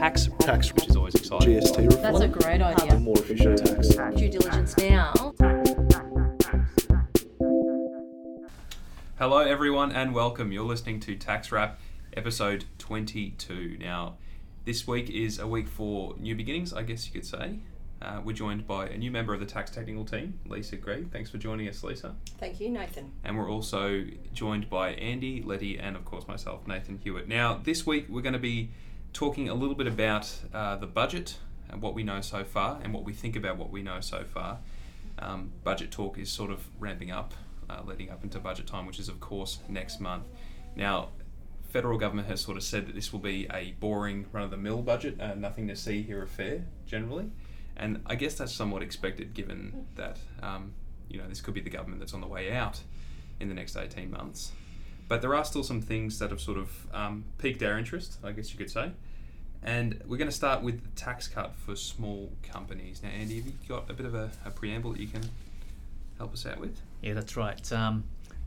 tax, tax, which is always exciting. GST reform. That's a great idea. more efficient tax. Due diligence now. Hello, everyone, and welcome. You're listening to Tax Wrap, episode 22. Now, this week is a week for new beginnings, I guess you could say. Uh, we're joined by a new member of the tax technical team, Lisa Gregg. Thanks for joining us, Lisa. Thank you, Nathan. And we're also joined by Andy, Letty, and of course myself, Nathan Hewitt. Now, this week we're going to be talking a little bit about uh, the budget and what we know so far and what we think about what we know so far. Um, budget talk is sort of ramping up, uh, leading up into budget time, which is, of course, next month. Now, federal government has sort of said that this will be a boring, run of the mill budget, uh, nothing to see here affair generally. And I guess that's somewhat expected given that um, you know this could be the government that's on the way out in the next 18 months. But there are still some things that have sort of um, piqued our interest, I guess you could say. And we're going to start with the tax cut for small companies. Now, Andy, have you got a bit of a, a preamble that you can help us out with? Yeah, that's right. Um,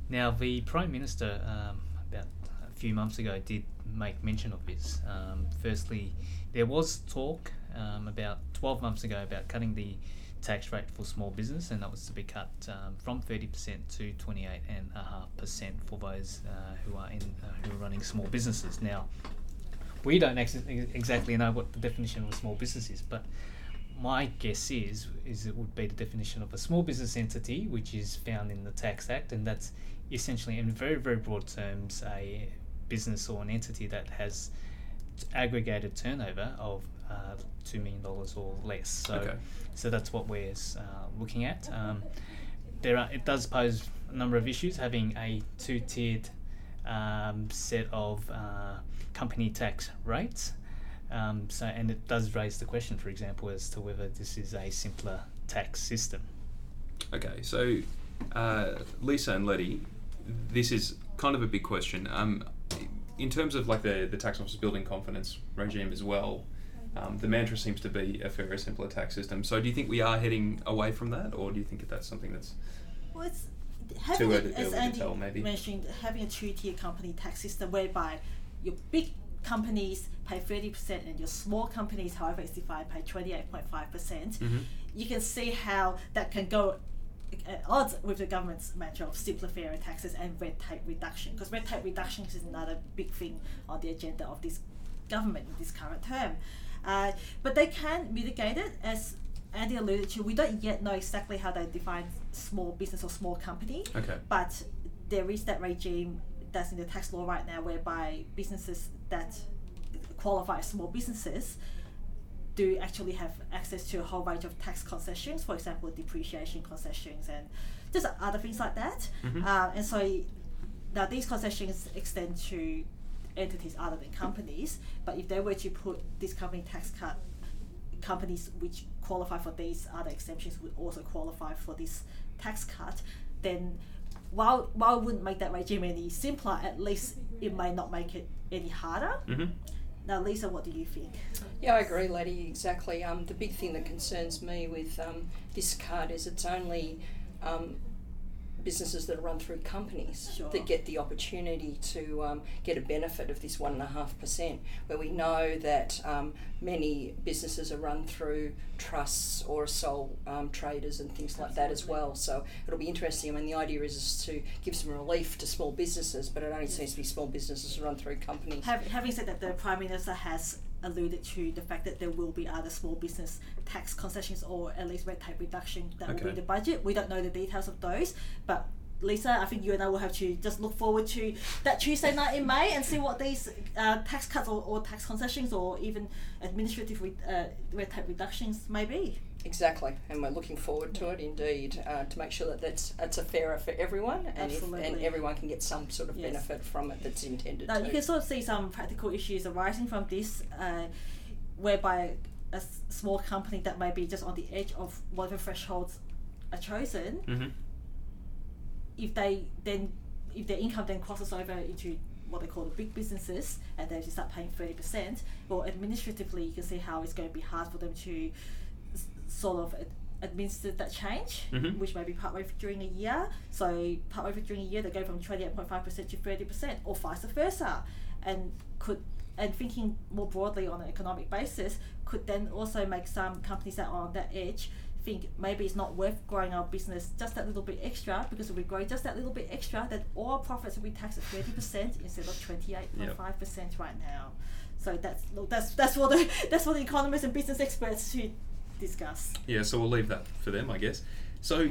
now, the Prime Minister, um, about a few months ago, did make mention of this. Um, firstly, there was talk um, about 12 months ago about cutting the tax rate for small business, and that was to be cut um, from 30% to 28.5% for those uh, who are in uh, who are running small businesses. Now, we don't ex- exactly know what the definition of a small business is, but my guess is is it would be the definition of a small business entity, which is found in the Tax Act, and that's essentially, in very very broad terms, a business or an entity that has aggregated turnover of uh, two million dollars or less. So, Okay. so that's what we're uh, looking at. Um, there are, it does pose a number of issues having a two-tiered um, set of uh, company tax rates. Um, so, and it does raise the question, for example, as to whether this is a simpler tax system. Okay, so uh, Lisa and Letty, this is kind of a big question. Um, in terms of like the, the tax office building confidence regime as well, um, the mantra seems to be a fairer, simpler tax system. So do you think we are heading away from that, or do you think that that's something that's Well, it's having, early- as early to Andy tell, maybe. mentioned, having a two-tier company tax system whereby your big companies pay 30% and your small companies, however it's defined, pay 28.5%, percent Mhm. you can see how that can go at odds with the government's mantra of simpler, fairer taxes and red tape reduction. Because red tape reduction is another big thing on the agenda of this government in this current term. Uh, but they can mitigate it, as Andy alluded to. We don't yet know exactly how they define small business or small company, okay? but there is that regime that's in the tax law right now whereby businesses that qualify as small businesses do actually have access to a whole range of tax concessions, for example, depreciation concessions and just other things like that. Mhm. Uh, and so now these concessions extend to entities other than companies, but if they were to put this company tax cut, companies which qualify for these other exemptions would also qualify for this tax cut, then while while it wouldn't make that regime any simpler, at least it may not make it any harder. hmm Now, Lisa, what do you think? Yeah, I agree, Letty, exactly. Um, the big thing that concerns me with um, this cut is it's only um, businesses that are run through companies Sure. that get the opportunity to um, get a benefit of this 1.5%, where we know that um, many businesses are run through trusts or sole um, traders and things like that as well. So it'll be interesting. I mean, the idea is, is to give some relief to small businesses, but it only seems to be small businesses run through companies. Have, having said that, the Prime Minister has alluded to the fact that there will be other small business tax concessions or at least red tape reduction that will be in the budget. We don't know the details of those, but Lisa, I think you and I will have to just look forward to that Tuesday night in May and see what these uh, tax cuts or, or tax concessions or even administrative re- uh, red tape reductions may be. Exactly, and we're looking forward to it indeed uh, to make sure that that's that's a fairer for everyone, and if, and everyone can get some sort of Yes. benefit from it that's intended Now, to. you can sort of see some practical issues arising from this, uh, whereby a s- small company that may be just on the edge of whatever thresholds are chosen, hmm if they then, if their income then crosses over into what they call the big businesses and they just start paying 30%, well, administratively, you can see how it's going to be hard for them to s- sort of ad- administer that change, Mhm. which may be partway during a year. So, partway during a year, they go from 28.5% to 30%, or vice versa. And could and thinking more broadly on an economic basis could then also make some companies that are on that edge think maybe it's not worth growing our business just that little bit extra because if we grow just that little bit extra, then all profits will be taxed at thirty percent instead of twenty eight point five percent right now. So that's that's that's what the that's what the economists and business experts should discuss. Yeah, so we'll leave that for them, I guess. So,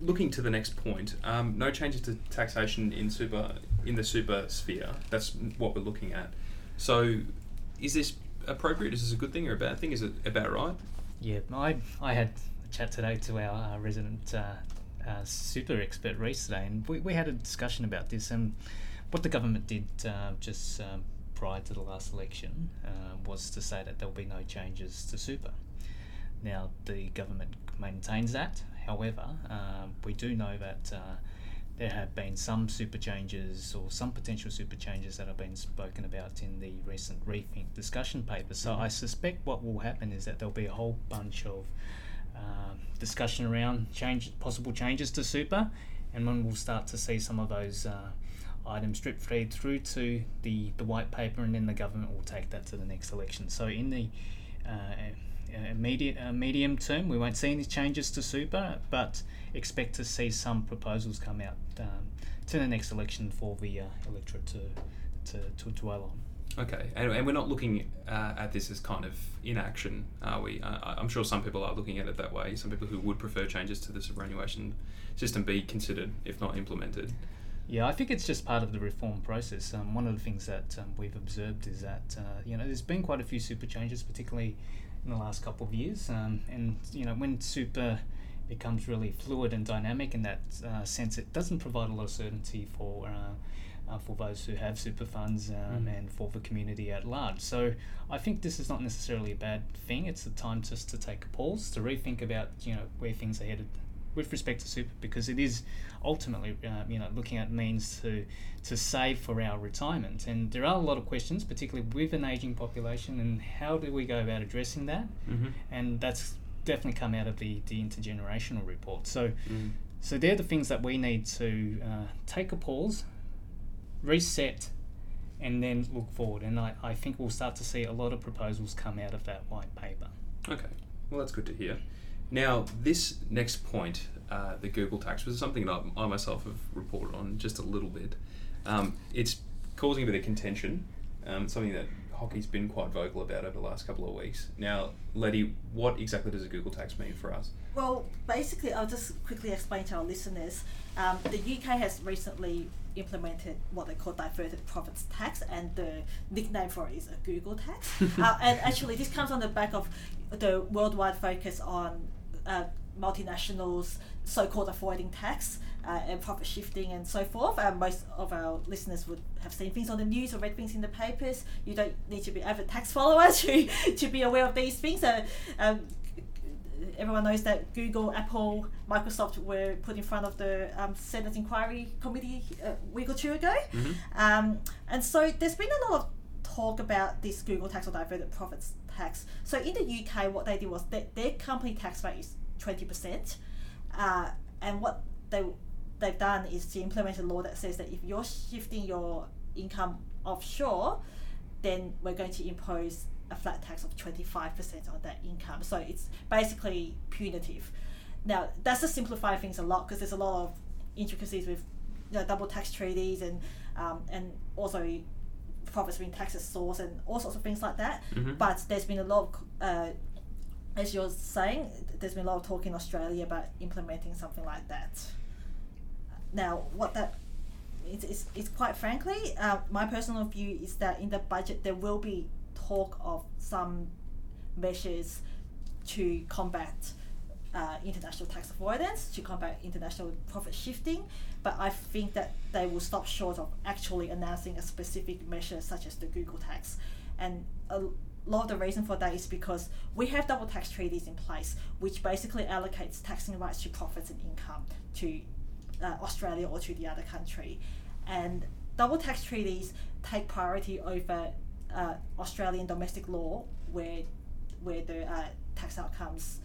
looking to the next point, um, no changes to taxation in super in the super sphere. That's what we're looking at. So, is this appropriate? Is this a good thing or a bad thing? Is it about right? Yeah, I I had a chat today to our uh, resident uh, uh, super expert Reese today, and we, we had a discussion about this. And what the government did uh, just um, prior to the last election uh, was to say that there'll be no changes to super. Now the government maintains that. However, um, we do know that uh, there have been some super changes or some potential super changes that have been spoken about in the recent rethink discussion paper. So Mm-hmm. I suspect what will happen is that there'll be a whole bunch of um, discussion around change, possible changes to super, and when we'll start to see some of those uh, items drip feed through to the, the white paper, and then the government will take that to the next election. So in the uh, uh, immediate uh, medium term, we won't see any changes to super, but expect to see some proposals come out um, to the next election for the uh, electorate to, to, to dwell on. Okay, and, and we're not looking uh, at this as kind of inaction, are we? Uh, I'm sure some people are looking at it that way. Some people who would prefer changes to the superannuation system be considered, if not implemented. Yeah, I think it's just part of the reform process. Um, one of the things that um, we've observed is that uh, you know there's been quite a few super changes, particularly in the last couple of years, um, and you know when super becomes really fluid and dynamic in that uh, sense, it doesn't provide a lot of certainty for. Uh, uh, for those who have super funds um, Mm. and for the community at large. So I think this is not necessarily a bad thing. It's a time just to take a pause, to rethink about you know where things are headed with respect to super, because it is ultimately uh, you know looking at means to to save for our retirement. And there are a lot of questions, particularly with an aging population, and how do we go about addressing that? Mm-hmm. And that's definitely come out of the the intergenerational report. So. Mm. So they're the things that we need to uh, take a pause, reset, and then look forward. And I, I think we'll start to see a lot of proposals come out of that white paper. Okay, well that's good to hear. Now this next point, uh, the Google tax, was something that I, I myself have reported on just a little bit. Um, it's causing a bit of contention. Um, something that Hockey's been quite vocal about over the last couple of weeks. Now, Letty, what exactly does a Google tax mean for us? Well, basically, I'll just quickly explain to our listeners. Um, the UK has recently implemented what they call diverted profits tax, and the nickname for it is a Google tax. uh, and actually, this comes on the back of the worldwide focus on uh, multinationals so-called avoiding tax uh, and profit shifting and so forth. Uh, most of our listeners would have seen things on the news or read things in the papers. You don't need to be avid tax follower to, to be aware of these things. Uh, um, everyone knows that Google, Apple, Microsoft were put in front of the um, Senate inquiry committee a week or two ago. Mhm. Um, and so there's been a lot of talk about this Google tax or diverted profits tax. So in the UK, what they did was that their company tax rate is 20%. Uh, and what they, they've done is to implement a law that says that if you're shifting your income offshore, then we're going to impose a flat tax of 25% on that income. So it's basically punitive. Now, that's to simplify things a lot because there's a lot of intricacies with you know, double tax treaties and um, and also profits being taxed as source and all sorts of things like that. Mhm. But there's been a lot of, uh, as you're saying, there's been a lot of talk in Australia about implementing something like that. Now, what that is, is, is quite frankly, uh, my personal view is that in the budget there will be talk of some measures to combat uh, international tax avoidance, to combat international profit shifting, but I think that they will stop short of actually announcing a specific measure such as the Google tax. And a lot of the reason for that is because we have double tax treaties in place, which basically allocates taxing rights to profits and income to uh, Australia or to the other country. And double tax treaties take priority over uh, Australian domestic law, where where the uh, tax outcomes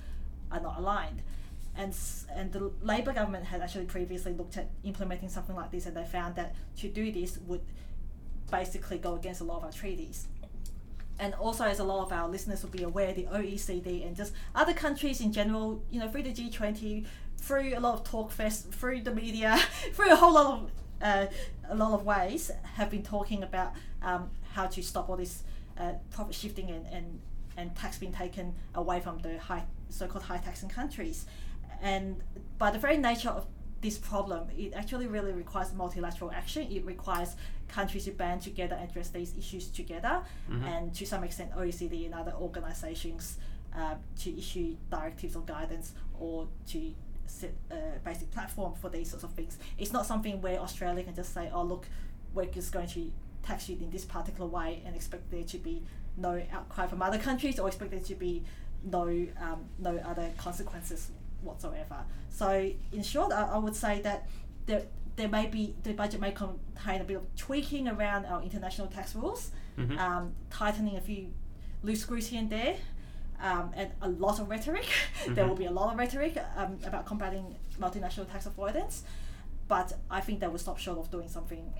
are not aligned. And, and the Labor government had actually previously looked at implementing something like this, and they found that to do this would basically go against a lot of our treaties. and also as a lot of our listeners will be aware, the OECD and just other countries in general, you know, through the G20, through a lot of talk fest, through the media, through a whole lot of uh, a lot of ways, have been talking about um, how to stop all this uh, profit shifting and, and and tax being taken away from the high so-called high taxing countries, and by the very nature of this problem, it actually really requires multilateral action. It requires countries to band together and address these issues together, and to some extent, OECD and other organisations uh, to issue directives or guidance or to set a basic platform for these sorts of things. It's not something where Australia can just say, "Oh, look, we're just going to tax you in this particular way," and expect there to be no outcry from other countries or expect there to be no um, no other consequences whatsoever. So in short, I, I would say that there there may be the budget may contain a bit of tweaking around our international tax rules, Mhm. um, tightening a few loose screws here and there, um, and a lot of rhetoric. there Mhm. will be a lot of rhetoric um, about combating multinational tax avoidance, but I think they will stop short of doing something,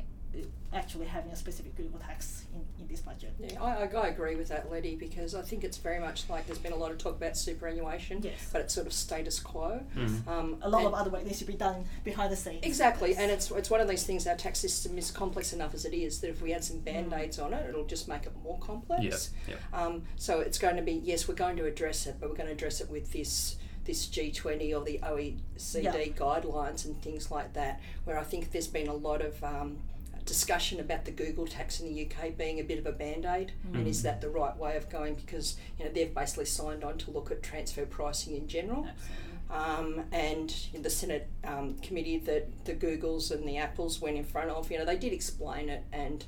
actually having a specific Google tax in, in this budget. Yeah, I, I, I agree with that, Letty, because I think it's very much like there's been a lot of talk about superannuation, Yes. but it's sort of status quo. Mhm. Um, A lot of other work needs to be done behind the scenes. Exactly, and it's it's one of these things. Our tax system is complex enough as it is that if we add some band aids on it, it'll just make it more complex. Yeah, yeah. Um, so it's going to be yes, we're going to address it, but we're going to address it with this this G20 or the OECD Yeah. guidelines and things like that. Where I think there's been a lot of um, discussion about the Google tax in the UK being a bit of a band aid, and is that the right way of going? Because you know they've basically signed on to look at transfer pricing in general. Um, and the Senate um, committee that the Googles and the Apples went in front of, you know, they did explain it, and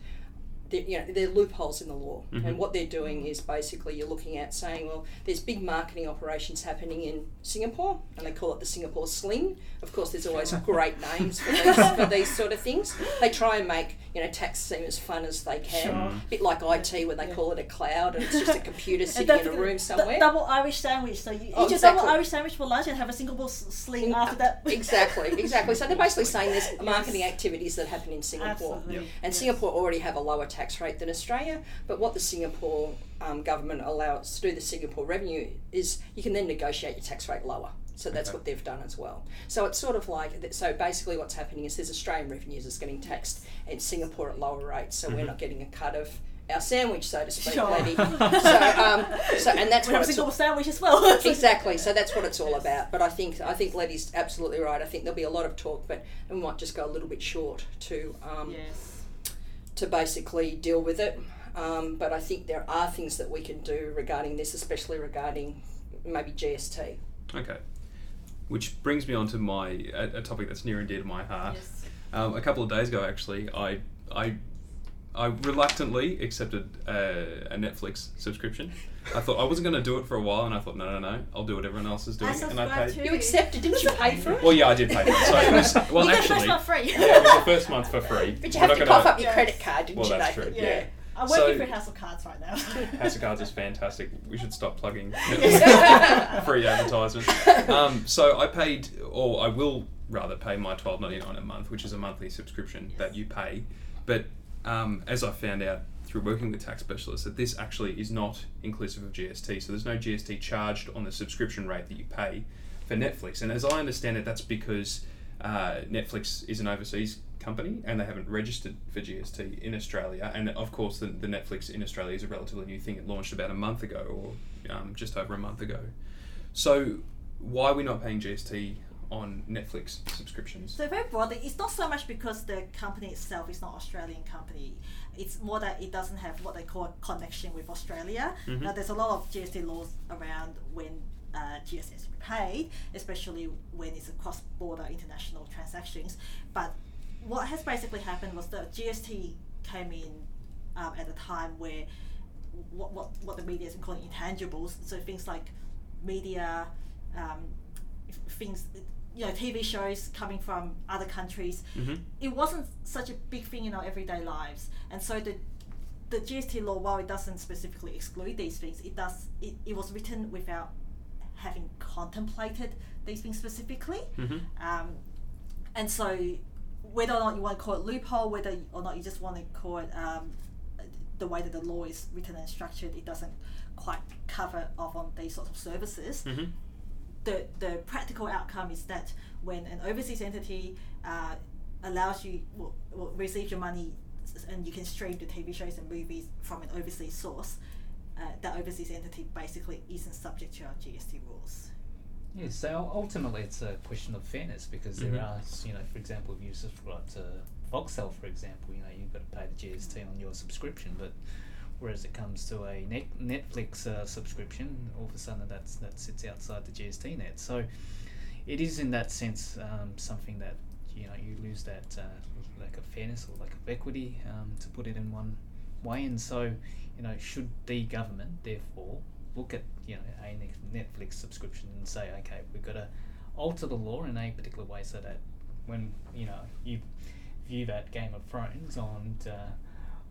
there, you know, there are loopholes in the law. And mm-hmm. what they're doing is basically you're looking at saying, well, there's big marketing operations happening in Singapore, and they call it the Singapore Sling. Of course, there's always great names for these, for these sort of things. They try and make you know tax seem as fun as they can. Sure. A bit like IT when they call it a cloud, and it's just a computer sitting in a room the somewhere. double Irish sandwich. So you Oh, eat your double. Irish sandwich for lunch and have a Singapore sling after that. exactly, exactly. So they're basically saying there's marketing activities that happen in Singapore. Absolutely. Yeah. And Yes. Singapore already have a lower tax rate than Australia, but what the Singapore um, government allows to do the Singapore revenue is you can then negotiate your tax rate lower. So that's Okay. what they've done as well. So it's sort of like so basically what's happening is there's Australian revenues that's getting taxed and Singapore at lower rates, so we're not getting a cut of our sandwich, so to speak, Sure. Letty. so, um, so and that's We what have a it's Singapore sandwich as well. exactly. So that's what it's all about. But I think I think Letty's absolutely right. I think there'll be a lot of talk, but we might just go a little bit short to um, yes. To basically deal with it. Um, but I think there are things that we can do regarding this, especially regarding maybe GST. Okay. Which brings me on to my a, a topic that's near and dear to my heart. Yes. Um, a couple of days ago, actually, I I I reluctantly accepted a, a Netflix subscription. I thought I wasn't going to do it for a while, and I thought, no, no, no, I'll do what everyone else is doing, I and I subscribe paid. to- You accepted, didn't you pay for it? Well, yeah, I did pay for it. So it was, well, you get the actually, first month free. yeah, it was the first month for free. But you We're have not to gonna- cough up your Yes. credit card, didn't Well, you, that's Nathan? true. Yeah. Yeah. I'm working So- for House of Cards right now. House of Cards is fantastic. We should stop plugging free advertisement. Um, so I paid, or I will rather pay my twelve ninety nine a month, which is a monthly subscription that you pay. But um, as I found out through working with tax specialists, that this actually is not inclusive of GST. So there's no GST charged on the subscription rate that you pay for Netflix. And as I understand it, that's because uh, Netflix is an overseas company and they haven't registered for GST in Australia. And of course, the, the Netflix in Australia is a relatively new thing. It launched about a month ago or um, just over a month ago. So, why are we not paying GST on Netflix subscriptions? So very broadly, it's not so much because the company itself is not Australian company. It's more that it doesn't have what they call a connection with Australia. Mhm. Now, there's a lot of GST laws around when uh, GST is to paid, especially when it's across border international transactions. But what has basically happened was the GST came in um, at a time where what, what, what the media is calling intangibles, so things like media, um, things, you know, TV shows coming from other countries, hmm it wasn't such a big thing in our everyday lives. And so the the GST law, while it doesn't specifically exclude these things, it does it, it was written without having contemplated these things specifically. hmm Um, and so, whether or not you want to call it loophole, whether or not you just want to call it um, the way that the law is written and structured, it doesn't quite cover off on these sorts of services. Mhm. The the practical outcome is that when an overseas entity uh, allows you will, will receive your money and you can stream the TV shows and movies from an overseas source, uh, that overseas entity basically isn't subject to our GST rules. Yeah, so ultimately it's a question of fairness because Mhm. there are, you know, for example, if you subscribe to Foxtel, for example, you know, you've got to pay the GST on your subscription, but whereas it comes to a net Netflix uh, subscription, all of a sudden that's that sits outside the GST net. So it is in that sense um, something that you know you lose that uh, lack of fairness or lack of equity um, to put it in one way, and so you know should the government therefore look at you know a Netflix subscription and say okay we've got to alter the law in a particular way so that when you know you view that Game of Thrones on uh,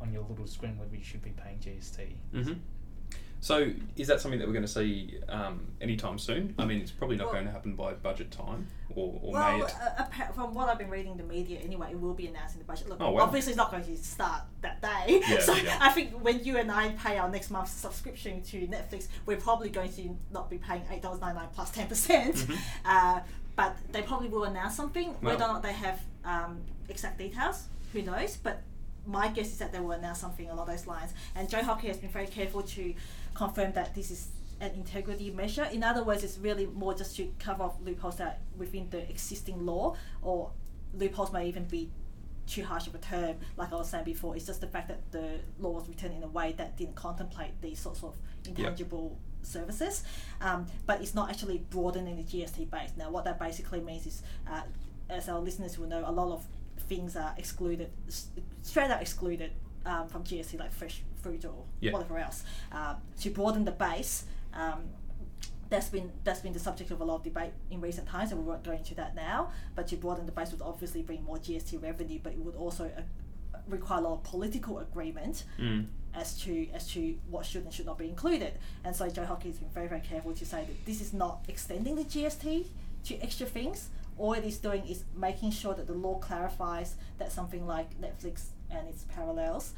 on your little screen whether you should be paying GST. hmm So, is that something that we're going to see um, anytime soon? I mean, it's probably not Well- going to happen by budget time, or, or well, may it? uh, from what I've been reading the media anyway, it will be announced in the budget. Look, Oh, wow. obviously it's not going to start that day. Yeah, so yeah. I think when you and I pay our next month's subscription to Netflix, we're probably going to not be paying eight dollars ninety nine plus plus ten percent. Mhm. Uh, but they probably will announce something. Whether Well- or not they have um, exact details, who knows? But my guess is that they will announce something along those lines. And Joe Hockey has been very careful to confirm that this is an integrity measure. In other words, it's really more just to cover off loopholes that within the existing law, or loopholes may even be too harsh of a term. Like I was saying before, it's just the fact that the law was written in a way that didn't contemplate these sorts of intangible services. Um, but it's not actually broadening the GST base. Now, what that basically means is, uh, as our listeners will know, a lot of things are excluded, straight out excluded um, from GST, like fresh fruit or Yeah. whatever else. Um, to broaden the base, um, that's been that's been the subject of a lot of debate in recent times, and we won't go into that now. But to broaden the base would obviously bring more GST revenue, but it would also uh, require a lot of political agreement Mm. as to as to what should and should not be included. And so Joe Hockey has been very very careful to say that this is not extending the GST to extra things. All it is doing is making sure that the law clarifies that something like Netflix and its parallels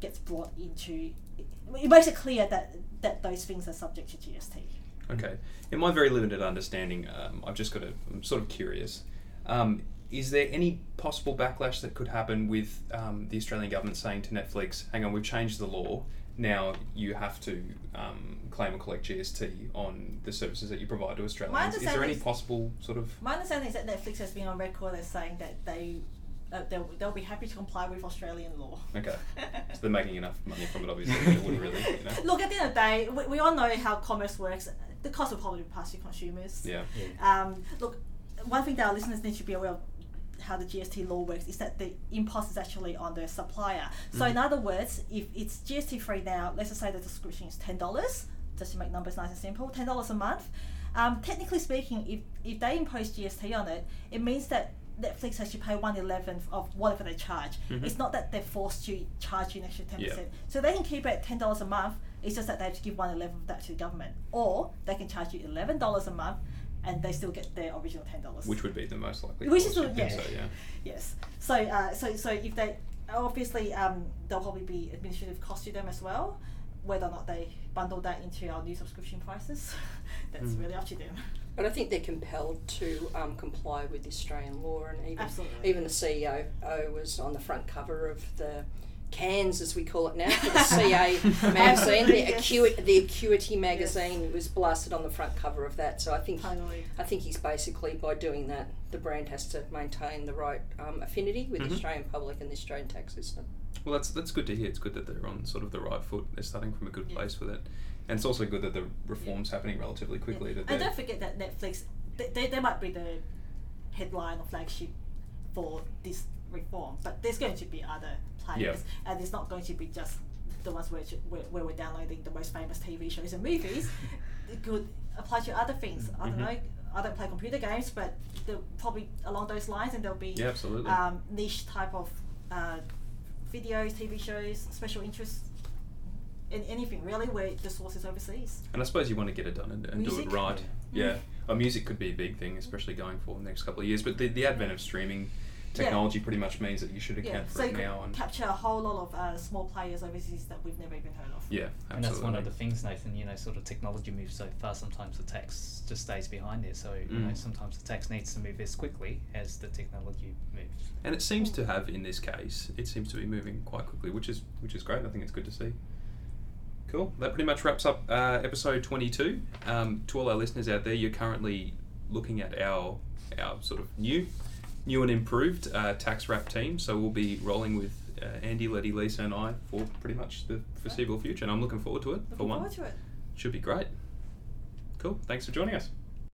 gets brought into. It makes it clear that that those things are subject to GST. Okay. In my very limited understanding, um, I've just got to. I'm sort of curious. Um, is there any possible backlash that could happen with um, the Australian government saying to Netflix, "Hang on, we've changed the law. Now you have to um, claim or collect GST on the services that you provide to Australians." Is there any is- possible sort of? My understanding is that Netflix has been on record as saying that they. Uh, they'll, they'll be happy to comply with Australian law. Okay. So they're making enough money from it, obviously. They wouldn't really, you know. Look, at the end of the day, we, we all know how commerce works. The cost will probably pass to consumers. Yeah. Um, look, one thing that our listeners need to be aware of how the GST law works is that the impost is actually on the supplier. So, in other words, if it's GST free now, let's just say the subscription is ten dollars, just to make numbers nice and simple, ten dollars a month. Um, technically speaking, if if they impose GST on it, it means that Netflix has to pay one eleventh of whatever they charge. Mhm. It's not that they're forced to charge you an extra ten Yeah. percent. So they can keep it at ten dollars a month. It's just that they have to give one eleventh of that to the government, or they can charge you eleven dollars a month, and they still get their original ten dollars. Which would be the most likely. Which course, is the- yeah. So, yeah. Yes. So, uh, so, so if they obviously um, there'll probably be administrative cost to them as well. Whether or not they bundle that into our new subscription prices, that's Mm. really up to them. But I think they're compelled to um, comply with Australian law, and even Absolutely. even the CEO was on the front cover of the cans, as we call it now, for the CA magazine, Absolutely, the yes. Acuity, the Acuity magazine was blasted on the front cover of that. So I think Totally. I think he's basically by doing that, the brand has to maintain the right um, affinity with Mhm. the Australian public and the Australian tax system. Well, that's that's good to hear. It's good that they're on sort of the right foot. They're starting from a good Yeah. place with it, and it's also good that the reforms happening relatively quickly. That And don't forget that Netflix, they, they, they might be the headline or flagship for this reform, but there's going to be other players, and it's not going to be just the ones where, where, where we're downloading the most famous TV shows and movies. it could apply to other things. I don't Mhm. know. I don't play computer games, but they'll probably along those lines, and there'll be yeah, absolutely. um, niche type of uh, videos, TV shows, special interests, in anything really where the source is overseas. and I suppose you want to get it done and, and do it right. Yeah. Well, music could be a big thing, especially going forward the next couple of years. But the, the advent of streaming technology pretty much means that you should account Yeah, for so it could now. And capture a whole lot of uh, small players overseas that we've never even heard of. yeah, absolutely. And that's one of the things, Nathan. You know, sort of technology moves so fast. Sometimes the tax just stays behind it. So you know, Mm. sometimes the tax needs to move as quickly as the technology moves. And it seems to have in this case, it seems to be moving quite quickly, which is which is great. I think it's good to see. Cool. That pretty much wraps up uh, episode twenty two. Um, to all our listeners out there, you're currently looking at our our sort of new new and improved uh, tax wrap team. So we'll be rolling with uh, Andy, Letty, Lisa, and I for pretty much the foreseeable future, and I'm looking forward to it. Looking for one, forward to it. should be great. Cool. Thanks for joining us.